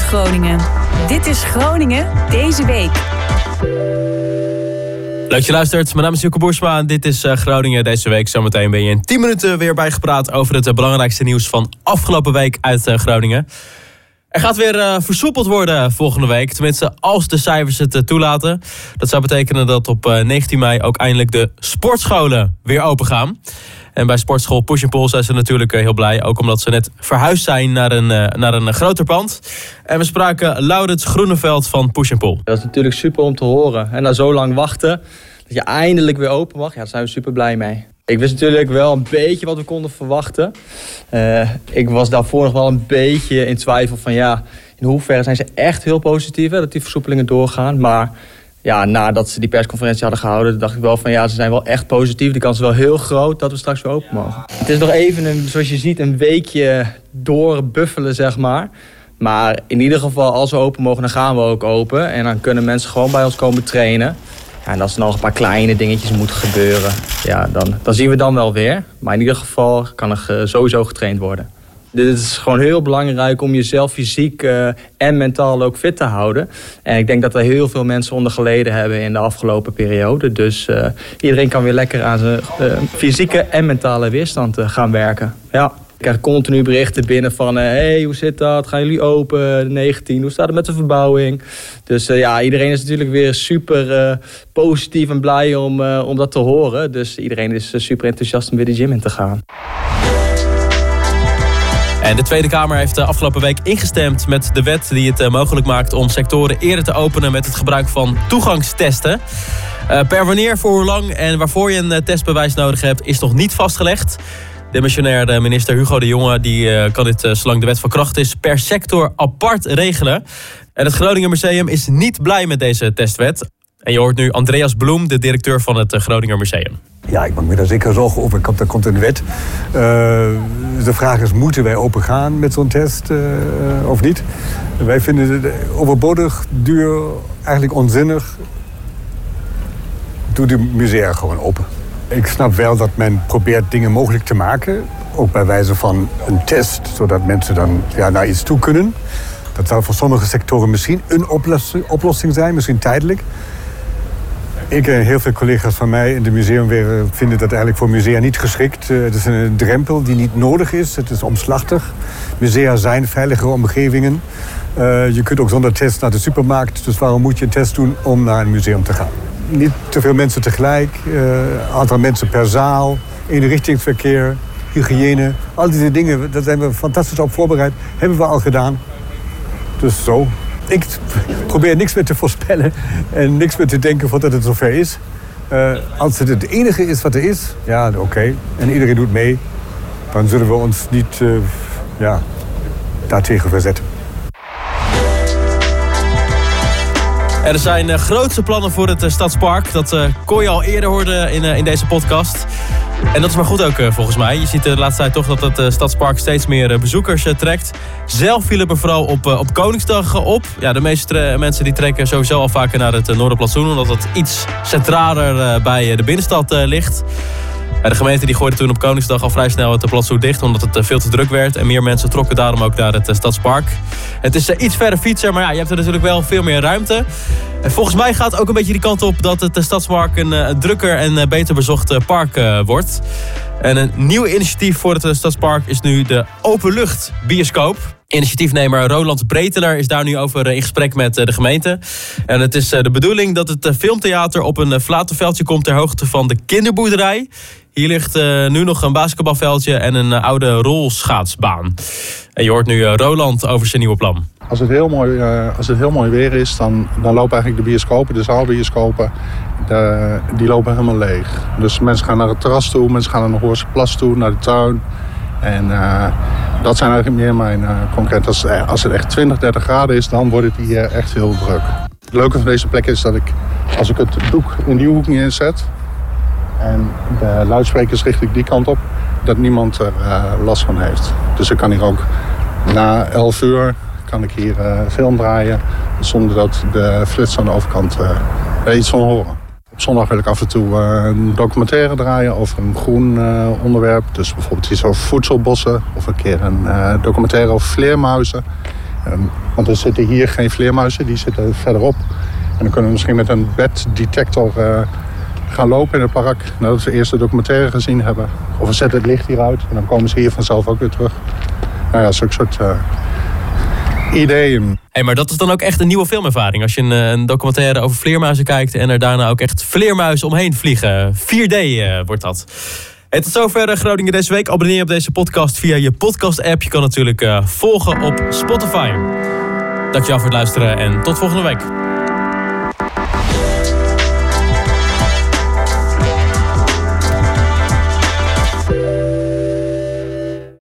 Groningen. Dit is Groningen deze week. Leuk je luistert. Mijn naam is Jocke Boersma en dit is eh, Groningen deze week. Zometeen ben je in 10 minuten weer bijgepraat over het eh, belangrijkste nieuws van afgelopen week uit eh, Groningen. Er gaat weer versoepeld worden volgende week. Tenminste, als de cijfers het toelaten. Dat zou betekenen dat op 19 mei ook eindelijk de sportscholen weer open gaan. En bij sportschool Push Pull zijn ze natuurlijk heel blij. Ook omdat ze net verhuisd zijn naar een, naar een groter pand. En we spraken Laurens Groeneveld van Push Pull. Dat is natuurlijk super om te horen. En na zo lang wachten, dat je eindelijk weer open mag. Ja, daar zijn we super blij mee. Ik wist natuurlijk wel een beetje wat we konden verwachten. Ik was daarvoor nog wel een beetje in twijfel van ja, in hoeverre zijn ze echt heel positief dat die versoepelingen doorgaan. Maar ja, nadat ze die persconferentie hadden gehouden, dacht ik wel van ja, ze zijn wel echt positief. De kans is wel heel groot dat we straks weer open mogen. Het is nog even, een, zoals je ziet, een weekje doorbuffelen, zeg maar. Maar in ieder geval, als we open mogen, dan gaan we ook open. En dan kunnen mensen gewoon bij ons komen trainen. Ja, en als er nog een paar kleine dingetjes moeten gebeuren, ja, dan, dan zien we dan wel weer. Maar in ieder geval kan er sowieso getraind worden. Dit is gewoon heel belangrijk om jezelf fysiek uh, en mentaal ook fit te houden. En ik denk dat er heel veel mensen onder geleden hebben in de afgelopen periode. Dus uh, iedereen kan weer lekker aan zijn uh, fysieke en mentale weerstand gaan werken. Ja. Ik krijg continu berichten binnen van... hé, hey, hoe zit dat? Gaan jullie open? 19, hoe staat het met de verbouwing? Dus ja, iedereen is natuurlijk weer super positief en blij om, om dat te horen. Dus iedereen is super enthousiast om weer de gym in te gaan. En de Tweede Kamer heeft de afgelopen week ingestemd met de wet die het mogelijk maakt om sectoren eerder te openen met het gebruik van toegangstesten. per wanneer, voor hoe lang en waarvoor je een testbewijs nodig hebt, is nog niet vastgelegd. De minister Hugo de Jonge die, kan dit, zolang de wet van kracht is, per sector apart regelen. En het Groningen Museum is niet blij met deze testwet. En je hoort nu Andreas Bloem, de directeur van het Groninger Museum. Ja, ik maak me daar zeker zorgen over. Dat komt een wet. de vraag is, moeten wij open gaan met zo'n test of niet? Wij vinden het overbodig, duur, eigenlijk onzinnig. Doe de musea gewoon open. Ik snap wel dat men probeert dingen mogelijk te maken. Ook bij wijze van een test, zodat mensen dan ja, naar iets toe kunnen. Dat zou voor sommige sectoren misschien een oplossing zijn, misschien tijdelijk. Ik en heel veel collega's van mij in de museumwereld vinden dat eigenlijk voor musea niet geschikt. Eh, het is een drempel die niet nodig is. Het is omslachtig. Musea zijn veilige omgevingen. Uh, je kunt ook zonder test naar de supermarkt. Dus waarom moet je een test doen om naar een museum te gaan? niet te veel mensen tegelijk, uh, aantal mensen per zaal, eenrichtingsverkeer, hygiëne. Al deze dingen, daar zijn we fantastisch op voorbereid. Hebben we al gedaan. Dus zo. Ik probeer niks meer te voorspellen en niks meer te denken voordat het zover is. Uh, als het het enige is wat er is, ja, oké. En iedereen doet mee. Dan zullen we ons niet uh, ja, daartegen verzetten. Er zijn uh, grootste plannen voor het uh, Stadspark. Dat uh, kon je al eerder horen in, in deze podcast. En dat is maar goed ook volgens mij. Je ziet de laatste tijd toch dat het Stadspark steeds meer bezoekers trekt. Zelf vielen we vooral op, op Koningsdag op. Ja, de meeste mensen die trekken sowieso al vaker naar het Noorderplantsoen. Omdat het iets centraler bij de binnenstad ligt. De gemeente die gooide toen op Koningsdag al vrij snel het plantsoen dicht... omdat het veel te druk werd. En meer mensen trokken daarom ook naar het Stadspark. Het is iets verder fietsen, maar ja, je hebt er natuurlijk wel veel meer ruimte. En volgens mij gaat ook een beetje die kant op... dat het Stadspark een, drukker en beter bezocht park wordt. En een nieuw initiatief voor het Stadspark is nu de openlucht bioscoop. Initiatiefnemer Roland Breteler is daar nu over in gesprek met de gemeente. En het is de bedoeling dat het filmtheater op een flatenveldje komt ter hoogte van de kinderboerderij. Hier ligt uh, nu nog een basketbalveldje en een uh, oude rolschaatsbaan. En je hoort nu uh, Roland over zijn nieuwe plan. Als het heel mooi, als het heel mooi weer is, dan, dan lopen eigenlijk de bioscopen, de zaalbioscopen, die lopen helemaal leeg. Dus mensen gaan naar het terras toe, mensen gaan naar de Hoorse Plas toe, naar de tuin. En dat zijn eigenlijk meer mijn concreet. Als, als het echt 20, 30 graden is, dan wordt het hier echt heel druk. Het leuke van deze plek is dat ik, als ik het doek in die hoek neerzet, en de luidsprekers richt ik die kant op, dat niemand er uh, last van heeft. Dus ik kan hier ook na 11 uur kan ik hier uh, film draaien zonder dat de flits aan de overkant uh, er iets van horen. Op zondag wil ik af en toe een documentaire draaien over een groen onderwerp. Dus bijvoorbeeld iets over voedselbossen of een keer een documentaire over vleermuizen. En, want er zitten hier geen vleermuizen, die zitten verderop. En dan kunnen we misschien met een beddetector gaan lopen in het park. Nadat ze eerst de documentaire gezien hebben. Of we zetten het licht hier uit en dan komen ze hier vanzelf ook weer terug. Nou ja, zo'n soort uh, ideeën. Hey, maar dat is dan ook echt een nieuwe filmervaring. Als je een, een documentaire over vleermuizen kijkt en er daarna ook echt vleermuizen omheen vliegen. 4D uh, wordt dat. Hey, tot zover Groningen deze week. Abonneer je op deze podcast via je podcast-app. Je kan natuurlijk volgen op Spotify. Dankjewel voor het luisteren en tot volgende week.